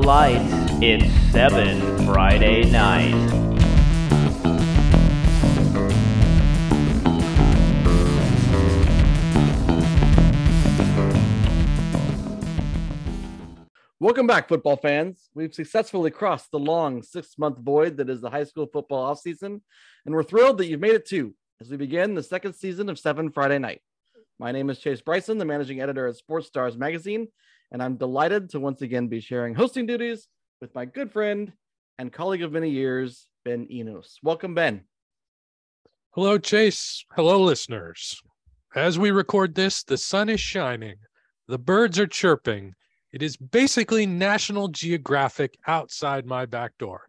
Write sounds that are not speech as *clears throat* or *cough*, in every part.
lights. It's 7 Friday night. Welcome back, football fans. We've successfully crossed the long six month void that is the high school football offseason, and we're thrilled that you've made it too as we begin the second season of Seven Friday Night. My name is Chase Bryson, the managing editor at Sports Stars Magazine, and I'm delighted to once again be sharing hosting duties with my good friend and colleague of many years, Ben Enos. Welcome, Ben. Hello, Chase. Hello, listeners. As we record this, the sun is shining, the birds are chirping. It is basically National Geographic outside my back door.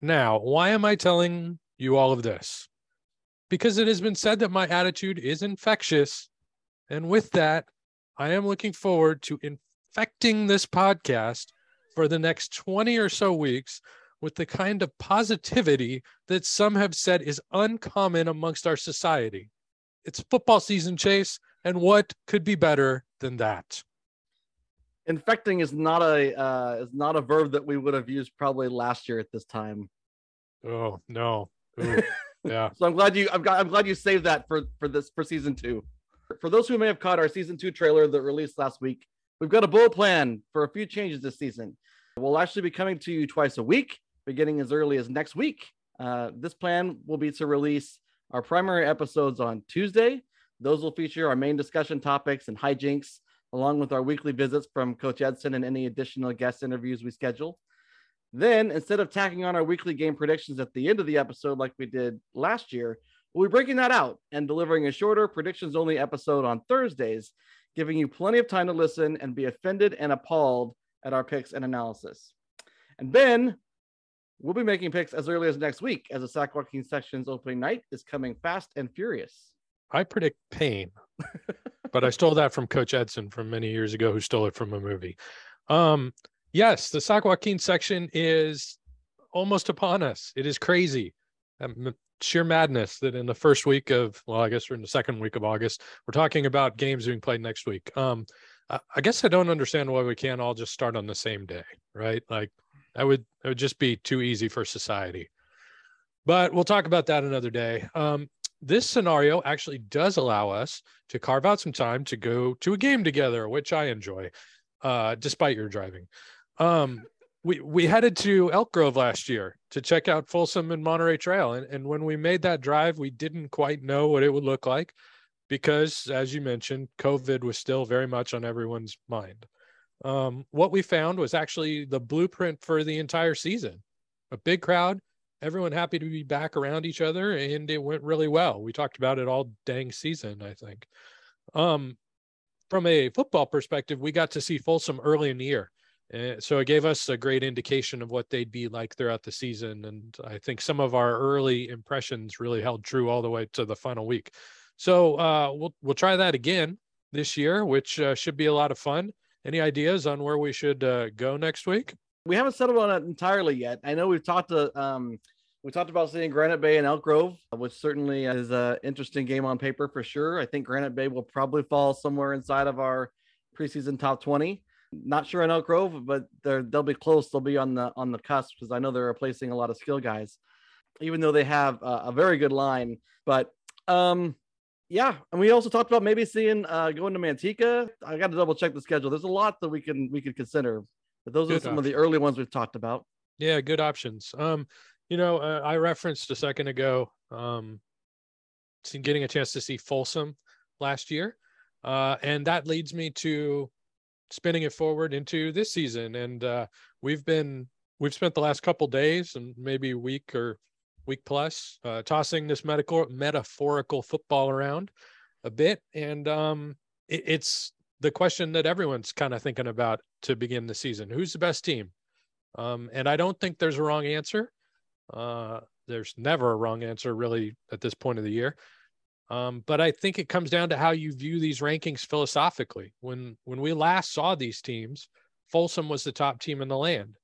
Now, why am I telling you all of this? Because it has been said that my attitude is infectious. And with that, I am looking forward to infecting this podcast for the next 20 or so weeks with the kind of positivity that some have said is uncommon amongst our society. It's football season, Chase, and what could be better than that? Infecting is not a uh, is not a verb that we would have used probably last year at this time. Oh no. Ooh, *laughs* yeah. So I'm glad you I'm, I'm glad you saved that for for this for season two. For those who may have caught our season two trailer that released last week, we've got a bullet plan for a few changes this season. We'll actually be coming to you twice a week, beginning as early as next week. Uh, this plan will be to release our primary episodes on Tuesday. Those will feature our main discussion topics and hijinks along with our weekly visits from Coach Eidson and any additional guest interviews we schedule. Then, instead of tacking on our weekly game predictions at the end of the episode like we did last year, we'll be breaking that out and delivering a shorter predictions only episode on Thursdays, giving you plenty of time to listen and be offended and appalled at our picks and analysis. And Ben, we'll be making picks as early as next week as the Sac Joaquin section's opening night is coming fast and furious. I predict pain. *laughs* but I stole that from Coach Eidson from many years ago, who stole it from a movie. Um, yes, the Sac Joaquin section is almost upon us. It is crazy. Um, sheer madness that in the first week of, well, I guess we're in the second week of August, we're talking about games being played next week. Um, I, guess I don't understand why we can't all just start on the same day, right? Like that would that would just be too easy for society. But we'll talk about that another day. Um, this scenario actually does allow us to carve out some time to go to a game together, which I enjoy, uh, despite your driving. Um, we we headed to Elk Grove last year to check out Folsom and Monterey Trail, and, and when we made that drive, we didn't quite know what it would look like because, as you mentioned, COVID was still very much on everyone's mind. Um, what we found was actually the blueprint for the entire season: a big crowd, everyone happy to be back around each other and it went really well. We talked about it all dang season i think. Um from a football perspective we got to see folsom early in the year uh, so it gave us a great indication of what they'd be like throughout the season and i think some of our early impressions really held true all the way to the final week so uh, we'll we'll try that again this year which uh, should be a lot of fun any ideas on where we should uh, go next week we haven't settled on it entirely yet. I know we've talked to um, we talked about seeing Granite Bay and Elk Grove, which certainly is an interesting game on paper for sure. I think Granite Bay will probably fall somewhere inside of our preseason top 20. Not sure in Elk Grove, but they're they'll be close. They'll be on the on the cusp because I know they're replacing a lot of skill guys, even though they have a, a very good line. But um, yeah, and we also talked about maybe seeing uh, going to Manteca. I got to double check the schedule. There's a lot that we can we could consider, but those good are some options. of the early ones we've talked about. Yeah, good options. Um, you know, uh, I referenced a second ago um, getting a chance to see Folsom last year, uh, and that leads me to spinning it forward into this season. And uh, we've been we've spent the last couple days and maybe week or week plus uh, tossing this medical metaphorical football around a bit, and um, it, it's the question that everyone's kind of thinking about to begin the season: Who's the best team? Um, and I don't think there's a wrong answer. Uh, there's never a wrong answer really at this point of the year. Um, but I think it comes down to how you view these rankings philosophically. When when we last saw these teams, Folsom was the top team in the land.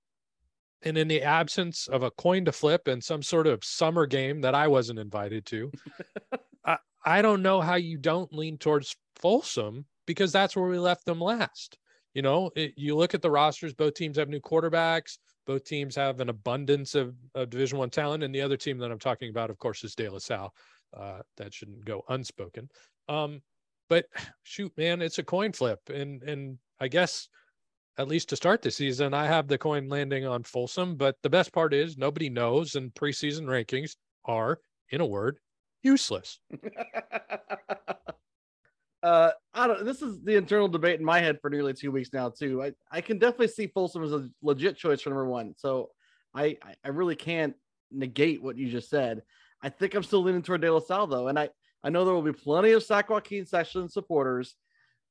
And in the absence of a coin to flip and some sort of summer game that I wasn't invited to, *laughs* I, I don't know how you don't lean towards Folsom because that's where we left them last. you know, it, you look at the rosters, both teams have new quarterbacks, both teams have an abundance of, of Division One talent, and the other team that I'm talking about, of course, is De La Salle. Uh, that shouldn't go unspoken. Um, but shoot, man, it's a coin flip, and and I guess at least to start the season, I have the coin landing on Folsom. But the best part is nobody knows, and preseason rankings are, in a word, useless. *laughs* uh, I don't. This is the internal debate in my head for nearly two weeks now too. I I can definitely see Folsom as a legit choice for number one. So I I really can't negate what you just said. I think I'm still leaning toward De La Salle though, and I I know there will be plenty of Sac Joaquin section supporters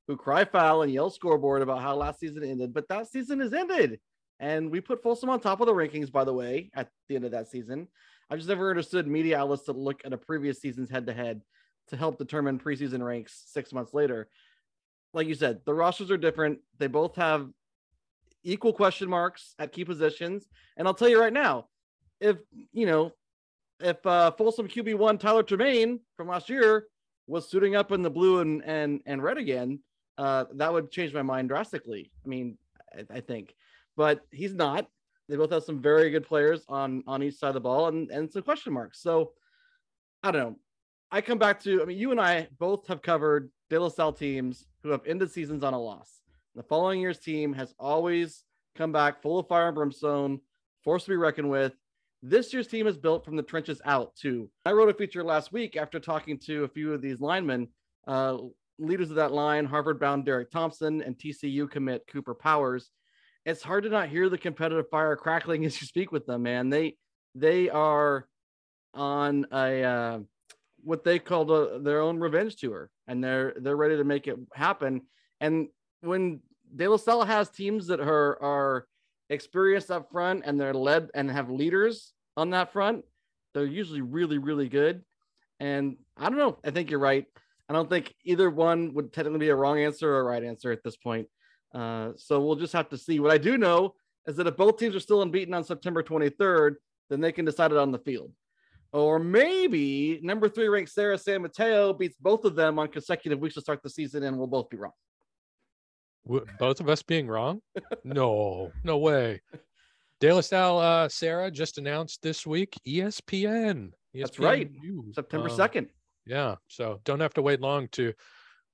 who cry foul and yell scoreboard about how last season ended, but that season is ended. And we put Folsom on top of the rankings, by the way, at the end of that season. I've just never understood media outlets to look at a previous season's head to head to help determine preseason ranks six months later. Like you said, the rosters are different. They both have equal question marks at key positions. And I'll tell you right now, if you know, if uh, Folsom QB one Tyler Tremaine from last year was suiting up in the blue and and and red again, uh, that would change my mind drastically. I mean, I, I, think, but he's not. They both have some very good players on on each side of the ball and and some question marks. So I don't know. I come back to. I mean, you and I both have covered De La Salle teams who have ended seasons on a loss. The following year's team has always come back full of fire and brimstone, forced to be reckoned with. This year's team is built from the trenches out too. I wrote a feature last week after talking to a few of these linemen, uh, leaders of that line, Harvard bound Derek Thompson and TCU commit Cooper Powers. It's hard to not hear the competitive fire crackling *laughs* as you speak with them, man. They they are on a uh, what they call the, their own revenge tour, and they're they're ready to make it happen. And when De La Salle has teams that are are experienced up front and they're led and have leaders on that front, they're usually really really good. And I don't know. I think you're right. I don't think either one would technically be a wrong answer or a right answer at this point. Uh, so we'll just have to see. What I do know is that if both teams are still unbeaten on September 23rd, then they can decide it on the field. Or maybe number three ranked Serra San Mateo beats both of them on consecutive weeks to start the season, and we'll both be wrong. Both of us being wrong? *laughs* no, no way. De La Salle uh, Serra just announced this week ESPN. ESPN That's right. News. September um, 2nd. Yeah. So don't have to wait long to,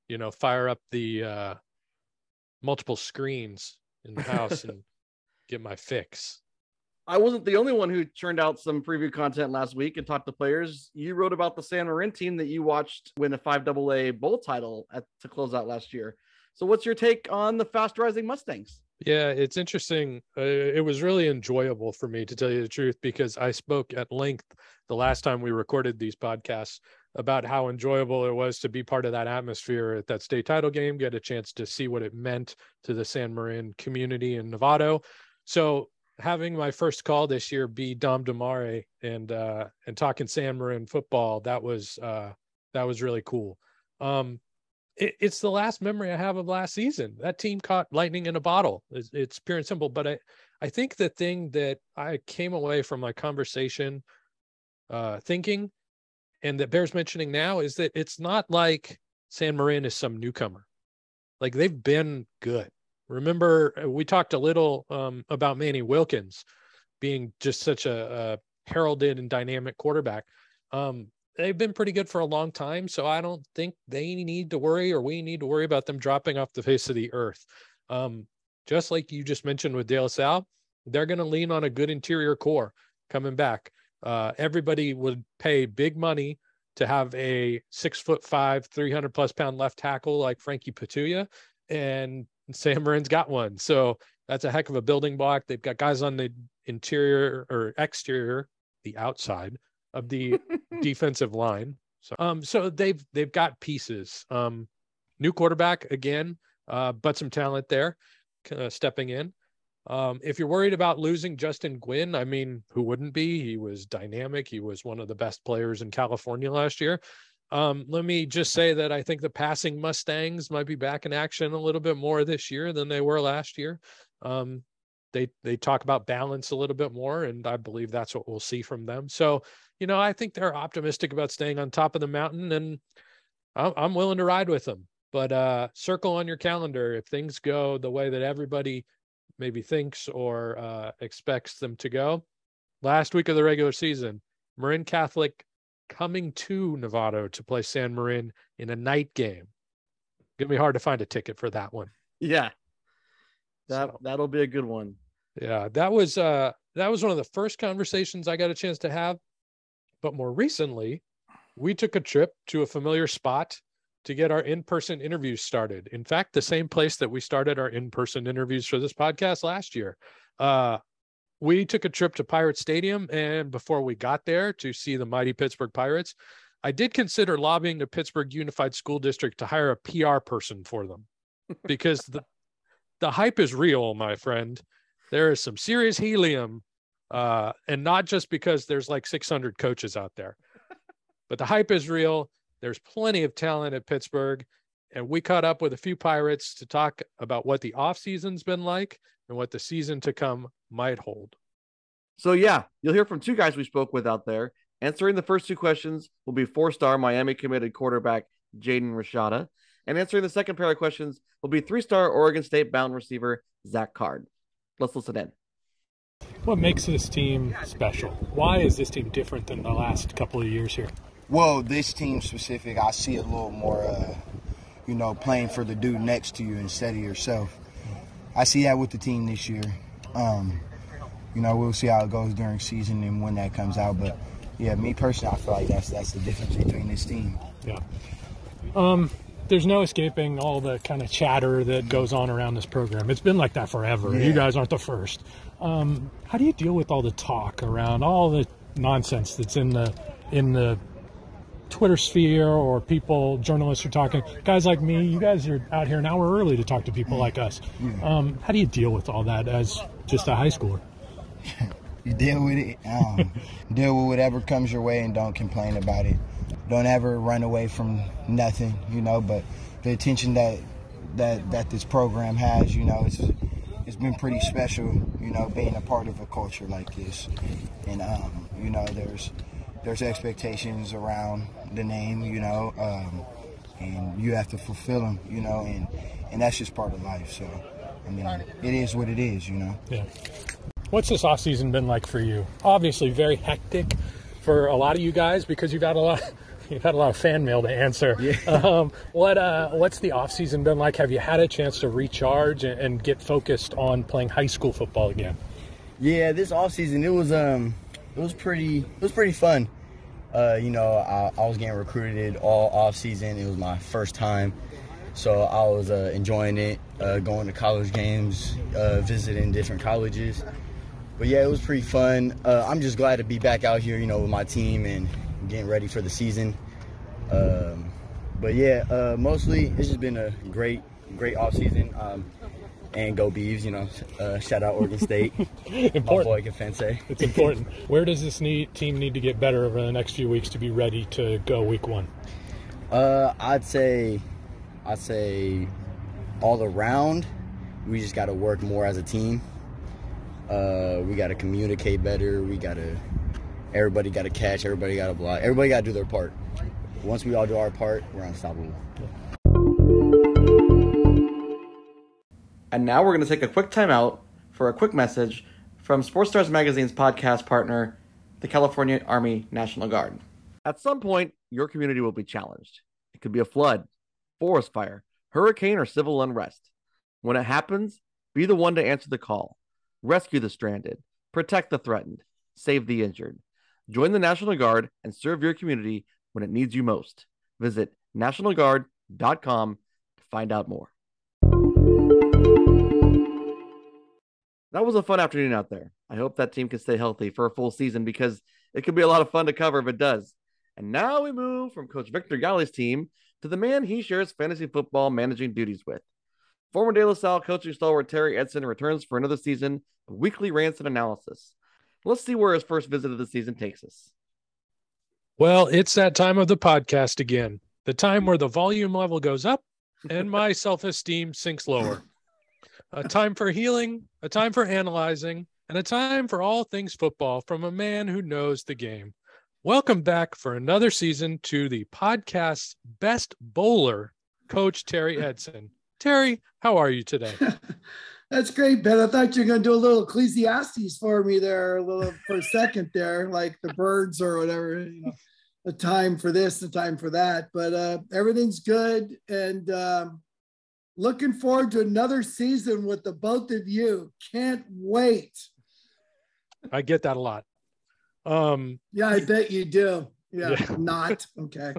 you know, fire up the uh, multiple screens in the house and *laughs* get my fix. I wasn't the only one who churned out some preview content last week and talked to players. You wrote about the San Marin team that you watched win a five AA bowl title at, to close out last year. So, what's your take on the fast rising Mustangs? Yeah, it's interesting. Uh, it was really enjoyable for me to tell you the truth because I spoke at length the last time we recorded these podcasts about how enjoyable it was to be part of that atmosphere at that state title game, get a chance to see what it meant to the San Marin community in Novato. So having my first call this year be Dom Demare and uh, and talking San Marin football, that was uh, that was really cool. Um, it, it's the last memory I have of last season. That team caught lightning in a bottle. It's, it's pure and simple. But I I think the thing that I came away from my conversation uh, thinking, and that bears mentioning now, is that it's not like San Marin is some newcomer. Like they've been good Remember, uh, we talked a little um, about Manny Wilkins being just such a, a heralded and dynamic quarterback. Um, they've been pretty good for a long time, so I don't think they need to worry or we need to worry about them dropping off the face of the earth. Um, just like you just mentioned with De La Salle, they're going to lean on a good interior core coming back. Uh, everybody would pay big money to have a six foot five, 300 plus pound left tackle like Frankie Patuia. And San Marin's got one. So that's a heck of a building block. They've got guys on the interior or exterior, the outside of the *laughs* defensive line. So um so they've they've got pieces. Um new quarterback again, uh but some talent there uh, stepping in. Um, if you're worried about losing Justin Gwynn, I mean, who wouldn't be? He was dynamic. He was one of the best players in California last year. Um, let me just say that I think the passing Mustangs might be back in action a little bit more this year than they were last year. Um, they they talk about balance a little bit more, and I believe that's what we'll see from them. So, you know, I think they're optimistic about staying on top of the mountain, and I'm, willing to ride with them. but uh, circle on your calendar if things go the way that everybody maybe thinks or uh, expects them to go. Last week of the regular season, Marin Catholic coming to Novato to play San Marin in a night game. Gonna be hard to find a ticket for that one. Yeah. That So- that'll be a good one. Yeah, that was uh that was one of the first conversations I got a chance to have. But more recently, we took a trip to a familiar spot to get our in-person interviews started. In fact, the same place that we started our in-person interviews for this podcast last year. Uh we took a trip to Pirate Stadium and before we got there to see the mighty Pittsburg Pirates, I did consider lobbying the Pittsburg Unified School District to hire a PR person for them because the the hype is real, my friend there is some serious helium uh, and not just because there's like 600 coaches out there *laughs* but the hype is real there's plenty of talent at pittsburg and we caught up with a few pirates to talk about what the off season's been like and what the season to come might hold So yeah, you'll hear from two guys we spoke with out there. Answering the first two questions will be four-star Miami committed quarterback Jaden Rashada, and answering the second pair of questions will be three-star Oregon State bound receiver Zach Card. Let's listen in. What makes this team special? Why is this team different than the last couple of years here? Well, this team specific, I see a little more, uh, you know, playing for the dude next to you instead of yourself. I see that with the team this year. Um, you know, we'll see how it goes during season and when that comes out. But yeah, me personally, I feel like that's that's the difference between this team. Yeah. Um, there's no escaping all the kind of chatter that goes on around this program. It's been like that forever. Yeah. You guys aren't the first. Um, how do you deal with all the talk around all the nonsense that's in the in the Twitter sphere or people, journalists are talking. Guys like me, you guys are out here an hour early to talk to people like us. Um, how do you deal with all that as just a high schooler? *laughs* You deal with it. Um, *laughs* deal with whatever comes your way and don't complain about it. Don't ever run away from nothing, you know. But the attention that that that this program has, you know, it's it's been pretty special, you know, being a part of a culture like this. And um, you know, there's there's expectations around the name, you know, um, and you have to fulfill them, you know, and and that's just part of life. So, I mean, it is what it is, you know. Yeah. What's this off season been like for you? Obviously, very hectic for a lot of you guys because you've had a lot. *laughs* You've had a lot of fan mail to answer. *laughs* Um, what uh, What's the off season been like? Have you had a chance to recharge and, and get focused on playing high school football again? Yeah, this off season it was um it was pretty it was pretty fun. Uh, you know, I, I was getting recruited all off season. It was my first time, so I was uh, enjoying it. Uh, going to college games, uh, visiting different colleges. But yeah, it was pretty fun. Uh, I'm just glad to be back out here, you know, with my team and getting ready for the season. Um, but yeah, uh, mostly it's just been a great, great off season. Um, and go Beavs, you know. Uh, shout out Oregon State. *laughs* My Important. boy Confense. It's important. *laughs* Where does this need, team need to get better over the next few weeks to be ready to go week one? Uh, I'd say, I'd say, all around, we just got to work more as a team. Uh, we got to communicate better. We got to, everybody got to catch. Everybody got to block. Everybody got to do their part. Once we all do our part, we're unstoppable. And now we're going to take a quick timeout for a quick message from Sports Stars Magazine's podcast partner, the California Army National Guard. At some point, your community will be challenged. It could be a flood, forest fire, hurricane, or civil unrest. When it happens, be the one to answer the call. Rescue the stranded, protect the threatened, save the injured. Join the National Guard and serve your community when it needs you most. Visit nationalguard.com to find out more. That was a fun afternoon out there. I hope that team can stay healthy for a full season because it could be a lot of fun to cover if it does. And now we move from Coach Victor Galli's team to the man he shares fantasy football managing duties with. Former De La Salle coaching stalwart Terry Eidson returns for another season of weekly rants and analysis. Let's see where his first visit of the season takes us. Well, it's that time of the podcast again. The time where the volume level goes up and my *laughs* self esteem sinks lower. A time for healing, a time for analyzing, and a time for all things football from a man who knows the game. Welcome back for another season to the podcast's best bowler, Coach Terry *laughs* Eidson. Terry, how are you today? *laughs* That's great, Ben. I thought you were going to do a little Ecclesiastes for me there, a little for a second there, like the birds or whatever. You know, the time for this, the time for that. But uh, everything's good, and um, looking forward to another season with the both of you. Can't wait. I get that a lot. Um, yeah, I bet you do. Yeah, Yeah. *laughs* not okay.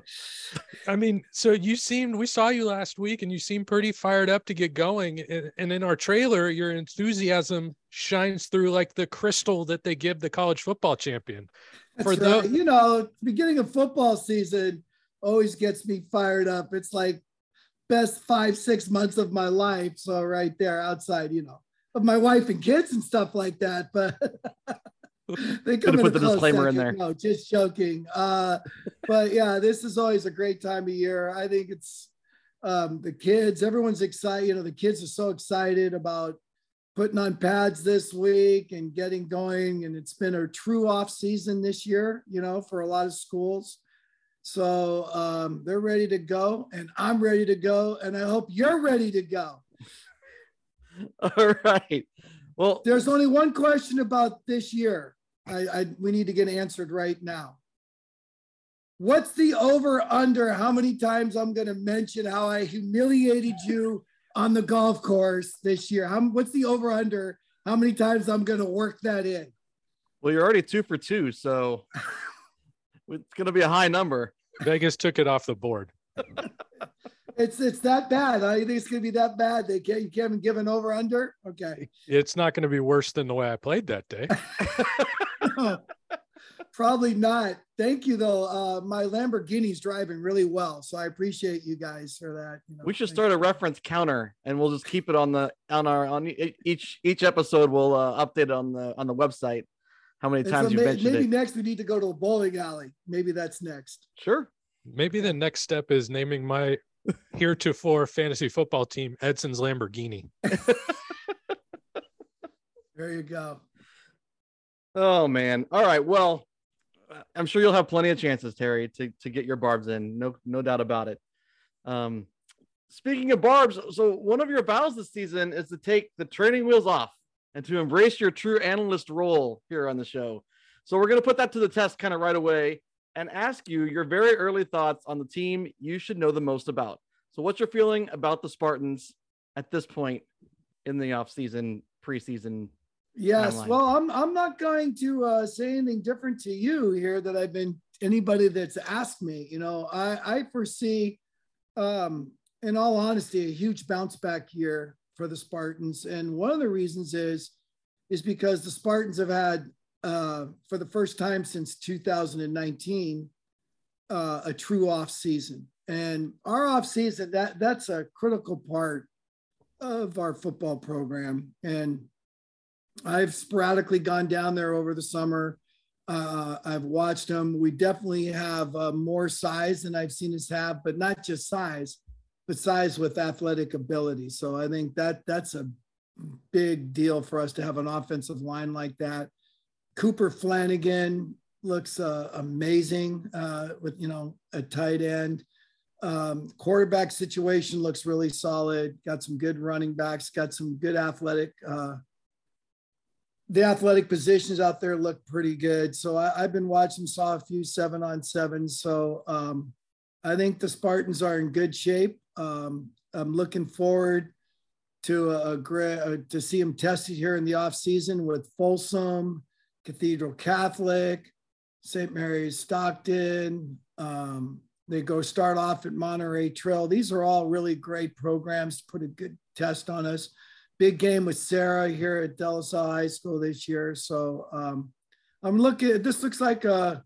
I mean, so you seemed, we saw you last week and you seemed pretty fired up to get going. And, and in our trailer, your enthusiasm shines through like the crystal that they give the college football champion. That's For right. tho- you know, beginning of football season always gets me fired up. It's like best five, six months of my life. So right there outside, you know, of my wife and kids and stuff like that. But *laughs* they come in put the disclaimer in there. No, just joking. Uh, but yeah, this is always a great time of year. I think it's um, the kids, everyone's excited. You know, the kids are so excited about putting on pads this week and getting going. And it's been a true off season this year, you know, for a lot of schools. So um, they're ready to go, and I'm ready to go, and I hope you're ready to go. *laughs* All right. Well, There's only one question about this year. I, I we need to get answered right now. What's the over under? How many times I'm going to mention how I humiliated you on the golf course this year? How, what's the over under? How many times I'm going to work that in? well, you're already two for two, so *laughs* it's going to be a high number. Vegas took it off the board. *laughs* It's it's that bad. I think it's going to be that bad. They can't you can't give an over under. Okay. It's not going to be worse than the way I played that day. *laughs* *laughs* Probably not. Thank you though. Uh, my Lamborghini's driving really well, so I appreciate you guys for that. You know, We should thank start a reference counter, and we'll just keep it on the on our on each each episode. We'll uh, update on the on the website how many times so you may- mentioned maybe it. next we need to go to a bowling alley. Maybe that's next. Sure. Maybe the next step is naming my heretofore fantasy football team Eidson's Lamborghini. *laughs* There you go. Oh man. All right. Well, I'm sure you'll have plenty of chances, Terry, to to get your barbs in. No no doubt about it. Um, speaking of barbs, so one of your vows this season is to take the training wheels off and to embrace your true analyst role here on the show. So we're going to put that to the test kind of right away and ask you your very early thoughts on the team you should know the most about. So what's your feeling about the Spartans at this point in the offseason, preseason? Yes. timeline. Well, I'm I'm not going to uh, say anything different to you here that I've been anybody that's asked me. You know, I I foresee, um, in all honesty, a huge bounce back year for the Spartans, and one of the reasons is is because the Spartans have had uh, for the first time since 2019 uh, a true off season, and our off season that that's a critical part of our football program and I've sporadically gone down there over the summer. Uh, I've watched them. We definitely have uh, more size than I've seen us have, but not just size, but size with athletic ability. So I think that that's a big deal for us to have an offensive line like that. Cooper Flanagan looks uh, amazing uh, with you know a tight end. Um, quarterback situation looks really solid. Got some good running backs. Got some good athletic. Uh, the athletic positions out there look pretty good. So I, have been watching, saw a few seven on seven. So um, I think the Spartans are in good shape. Um, I'm looking forward to a, a uh, to see them tested here in the off season with Folsom, Cathedral Catholic, St. Mary's Stockton. Um, they go start off at Monterey Trail. These are all really great programs to put a good test on us big game with Serra here at De High School this year. So um, I'm looking. This looks like a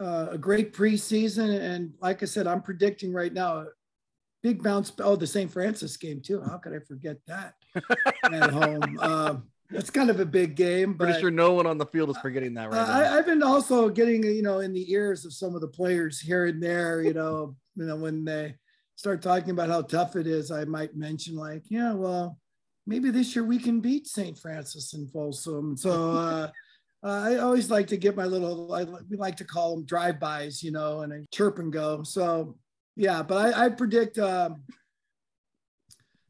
a great preseason, and like I said, I'm predicting right now a big bounce. Oh, the St. Francis game too. How could I forget that *laughs* at home? Um, it's kind of a big game, but Pretty sure no one on the field is forgetting that right uh, now. I, I've been also getting, you know, in the ears of some of the players here and there, you know, you know, when they start talking about how tough it is, I might mention like, yeah, well, maybe this year we can beat St. Francis and Folsom. So uh, I always like to get my little, I, we like to call them drive-bys, you know, and I chirp and go. So yeah, but I, I predict um,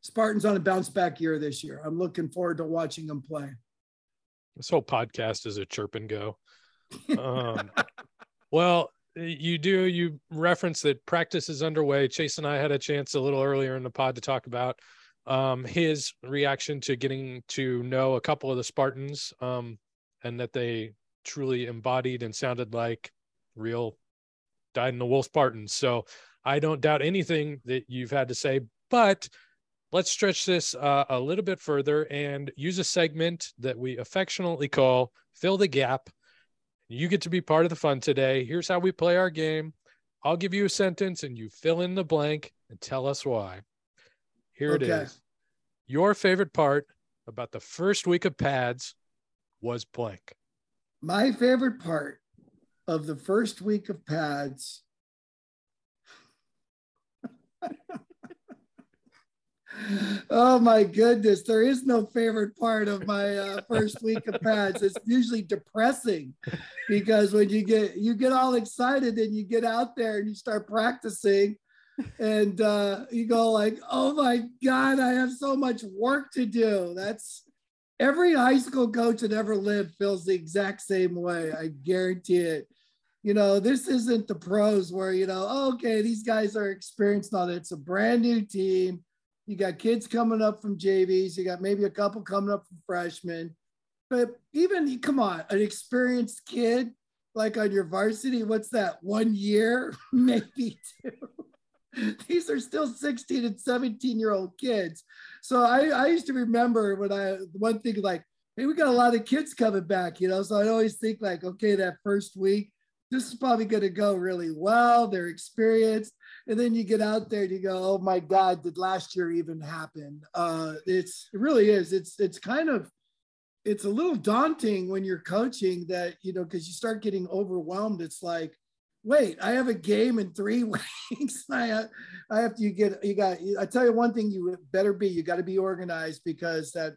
Spartans on a bounce back year this year. I'm looking forward to watching them play. This whole podcast is a chirp and go. Um, *laughs* well, you do you reference that practice is underway. Chase and I had a chance a little earlier in the pod to talk about um, his reaction to getting to know a couple of the Spartans um, and that they truly embodied and sounded like real died in the wool Spartans. So I don't doubt anything that you've had to say, but let's stretch this uh, a little bit further and use a segment that we affectionately call Fill the Gap. You get to be part of the fun today. Here's how we play our game. I'll give you a sentence and you fill in the blank and tell us why. Here okay. it is. Your favorite part about the first week of pads was blank. My favorite part of the first week of pads *laughs* oh my goodness there is no favorite part of my uh, first week of pads. It's usually depressing because when you get you get all excited and you get out there and you start practicing and uh, you go like oh my god i have so much work to do. That's every high school coach that ever lived feels the exact same way i guarantee it. You know this isn't the pros where you know oh, okay these guys are experienced on it it's a brand new team you got kids coming up from JVs. You got maybe a couple coming up from freshmen. But even, come on, an experienced kid like on your varsity, what's that, one year, *laughs* maybe two? *laughs* These are still 16 and 17 year old kids. So I, I used to remember when I, one thing like, hey, we got a lot of kids coming back, you know? So I always think like, okay, that first week, this is probably going to go really well. They're experienced and then you get out there and you go, oh my God, did last year even happen? Uh, it's it really is. It's it's kind of it's a little daunting when you're coaching that you know because you start getting overwhelmed. It's like, wait, I have a game in three *laughs* weeks. I I have to you get you got. I tell you one thing, you better be. You got to be organized because that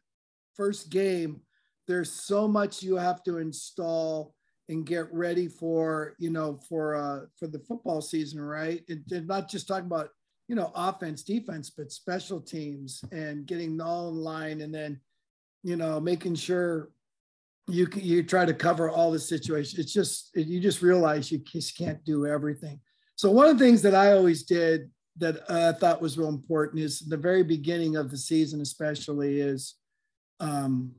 first game, there's so much you have to install and get ready for you know for uh for the football season right? And, and not just talking about you know offense defense but special teams and getting all in line and then you know making sure you you try to cover all the situations. It's just you just realize you just can't do everything. So one of the things that i always did that i thought was real important is the very beginning of the season especially is um,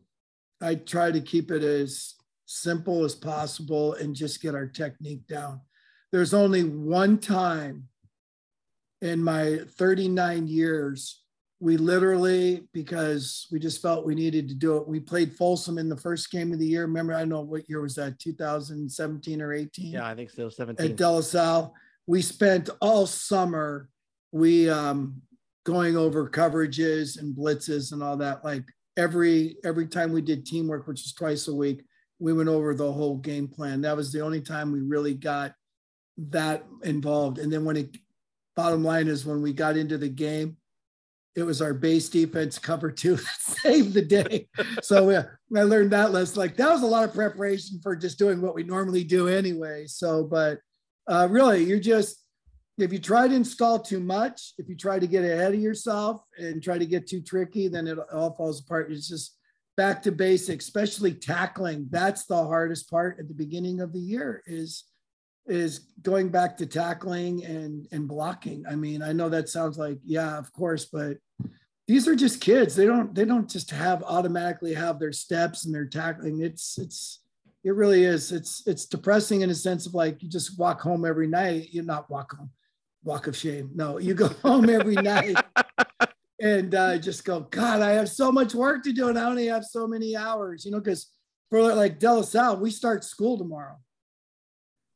i try to keep it as simple as possible and just get our technique down. There's only one time in my 39 years, we literally, because we just felt we needed to do it, we played Folsom in the first game of the year. Remember, I don't know what year was that, 2017 or 18? Yeah, I think so, 17. At De La Salle. We spent all summer, we um, going over coverages and blitzes and all that. Like every every time we did teamwork, which is twice a week, we went over the whole game plan. That was the only time we really got that involved. And then when it, bottom line is when we got into the game, it was our base defense cover two *laughs* that saved the day. *laughs* So uh, I learned that lesson. Like that was a lot of preparation for just doing what we normally do anyway. So, but uh, really, you're just if you try to install too much, if you try to get ahead of yourself and try to get too tricky, then it all falls apart. It's just back to basics, especially tackling. That's the hardest part at the beginning of the year is is going back to tackling and and blocking. I mean, I know that sounds like yeah, of course, but these are just kids. They don't they don't just have automatically have their steps and their tackling. It's it's it really is. It's it's depressing in a sense of like you just walk home every night. You're not walk home, walk of shame. No, you go *laughs* home every night and uh, just go, God, I have so much work to do, and I only have so many hours, you know, because for like De La Salle, we start school tomorrow.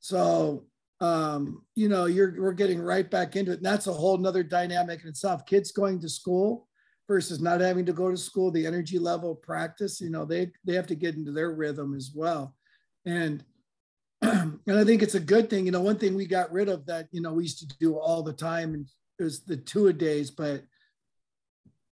So, um, you know, you're we're getting right back into it. And that's a whole nother dynamic in itself. Kids going to school versus not having to go to school, the energy level practice, you know, they they have to get into their rhythm as well. And *clears throat* and I think it's a good thing. You know, one thing we got rid of that, you know, we used to do all the time and it was the two a days, but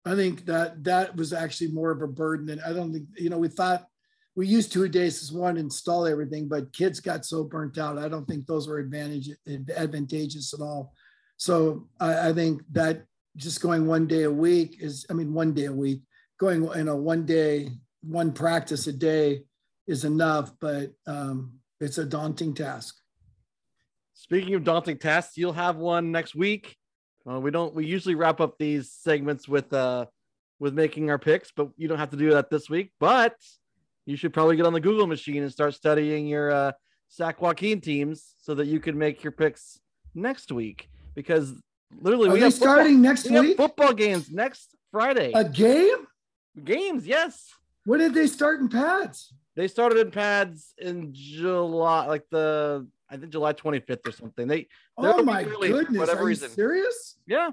I think that that was actually more of a burden than I don't think, you know, we thought we used two days as one install everything, but kids got so burnt out. I don't think those were advantage advantageous at all. So I, I think that just going one day a week is, I mean, one day a week, going in a one day, one practice a day is enough, but um, it's a daunting task. Speaking of daunting tasks, you'll have one next week. Uh, we don't. We usually wrap up these segments with uh with making our picks, but you don't have to do that this week. But you should probably get on the Google machine and start studying your uh, Sac Joaquin teams so that you can make your picks next week. Because literally, Are we football- starting next we week? football games next Friday. A game? games, yes. When did they start in pads? They started in pads in July, like the I think July 25th or something. They Oh my early goodness! whatever Are you reason. serious? yeah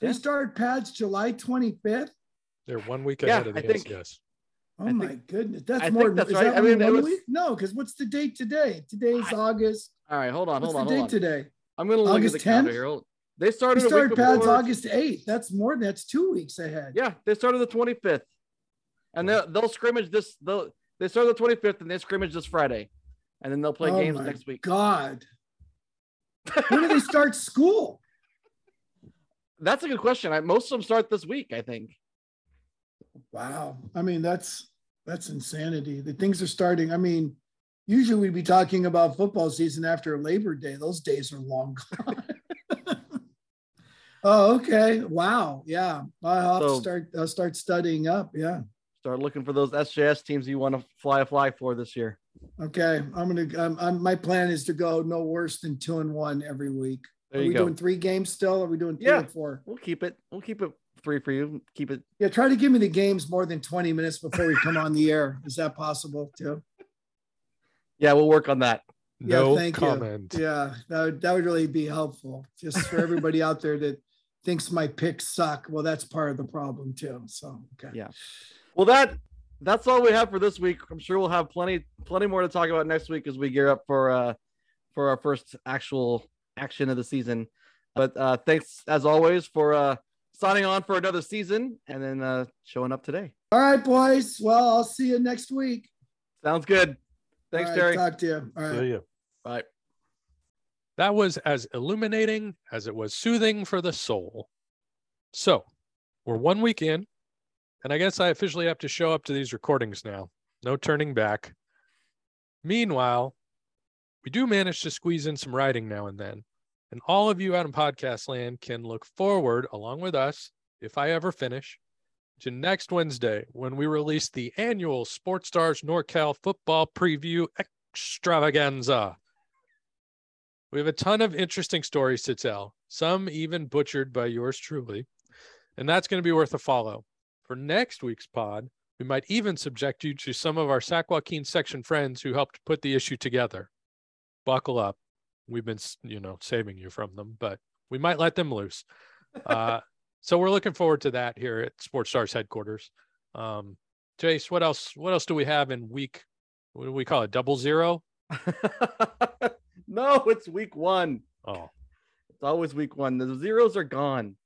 They Yeah. start pads July 25th. They're one week Yeah, ahead of I the think- LCS. Oh I my think- goodness, that's I more. think that's is right. that I mean, one was- week? No, because what's the date today? Today is August. All right, hold on, What's hold on, What's the date on. today? I'm gonna look August at the calendar 10th? here. Hold- They started a start week pads before- August 8th. That's more. Than that's two weeks ahead. Yeah, they started the 25th, and they'll they'll scrimmage this. They'll they start the 25th and they scrimmage this Friday, and then they'll play oh games next week. God. *laughs* when do they start school? That's a good question. I, most of them start this week, I think. Wow. I mean, that's that's insanity. The things are starting. I mean, usually we'd be talking about football season after Labor Day. Those days are long gone. *laughs* oh, okay. Wow. Yeah. I'll have So- to start I'll start studying up. Yeah. Start looking for those SJS teams you want to fly a fly for this year. Okay. I'm gonna I'm, I'm my plan is to go no worse than two and one every week. There are you we go. doing three games still? Are we doing three Yeah. or four? We'll keep it. We'll keep it three for you. Keep it. Yeah, try to give me the games more than 20 minutes before we come on the air. Is that possible too? Yeah, we'll work on that. Yeah, No thank you. comment. Yeah, that would, that would really be helpful just for everybody out there that thinks my picks suck. Well, that's part of the problem too. So, okay. Yeah. Well, that that's all we have for this week. I'm sure we'll have plenty plenty more to talk about next week as we gear up for uh for our first actual action of the season. But uh thanks as always for uh signing on for another season and then uh showing up today. All right, boys. Well, I'll see you next week. Sounds good. Thanks, All right, Terry. Talk to you. All right. See you. Bye. That was as illuminating as it was soothing for the soul. So, we're one week in, and I guess I officially have to show up to these recordings now. No turning back. Meanwhile, we do manage to squeeze in some writing now and then. And all of you out in podcast land can look forward, along with us, if I ever finish, to next Wednesday when we release the annual Sports Stars NorCal football preview extravaganza. We have a ton of interesting stories to tell, some even butchered by yours truly. And that's going to be worth a follow. For next week's pod, we might even subject you to some of our Sac Joaquin section friends who helped put the issue together. Buckle up. We've been, you know, saving you from them, but we might let them loose. Uh, *laughs* so we're looking forward to that here at Sports Stars headquarters. Um, Jace, what else? What else do we have in week? What do we call it? Double zero? *laughs* no, it's week one. Oh, It's always week one. The zeros are gone.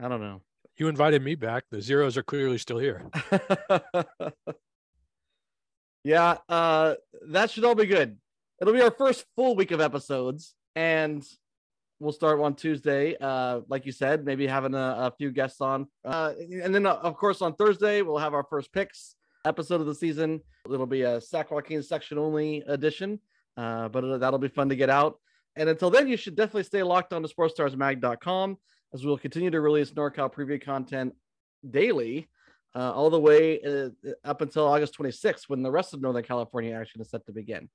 I don't know. You invited me back. The zeros are clearly still here. *laughs* yeah, uh, that should all be good. It'll be our first full week of episodes, and we'll start on Tuesday. Uh, like you said, maybe having a, a few guests on, uh, and then uh, of course on Thursday we'll have our first picks episode of the season. It'll be a Sac Joaquin section only edition, uh, but that'll be fun to get out. And until then, you should definitely stay locked on to sportstarsmag.com as we'll continue to release NorCal preview content daily uh, all the way uh, up until August 26th when the rest of Northern California action is set to begin.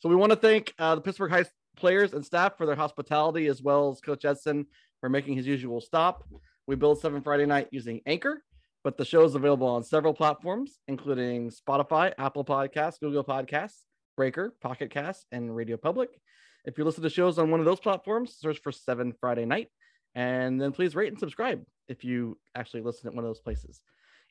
So we want to thank uh, the Pittsburg High players and staff for their hospitality, as well as Coach Eidson for making his usual stop. We build Seven Friday Night using Anchor, but the show is available on several platforms, including Spotify, Apple Podcasts, Google Podcasts, Breaker, Pocket Cast, and Radio Public. If you listen to shows on one of those platforms, search for Seven Friday Night, and then please rate and subscribe if you actually listen at one of those places.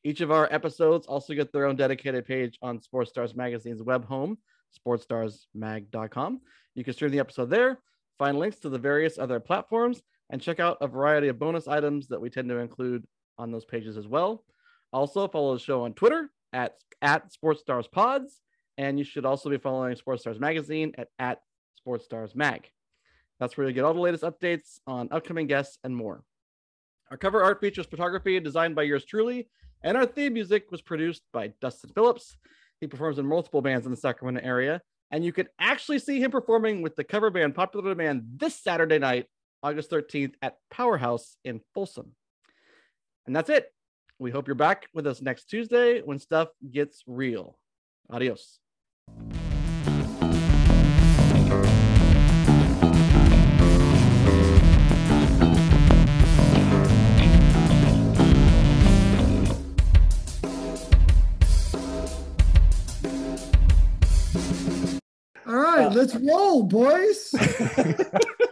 Each of our episodes also get their own dedicated page on Sports Stars Magazine's web home, sportstarsmag.com. You can stream the episode there, find links to the various other platforms, and check out a variety of bonus items that we tend to include on those pages as well. Also, follow the show on Twitter at, at Sports Stars Pods, and you should also be following Sports Stars Magazine at, at Sports Stars Mag. That's where you'll get all the latest updates on upcoming guests and more. Our cover art features photography designed by yours truly, and our theme music was produced by Dustin Phillips. He performs in multiple bands in the Sacramento area, and you can actually see him performing with the cover band Popular Demand this Saturday night, August 13th at Powerhouse in Folsom. And that's it. We hope you're back with us next Tuesday when stuff gets real. Adios. Let's roll, boys. *laughs* *laughs*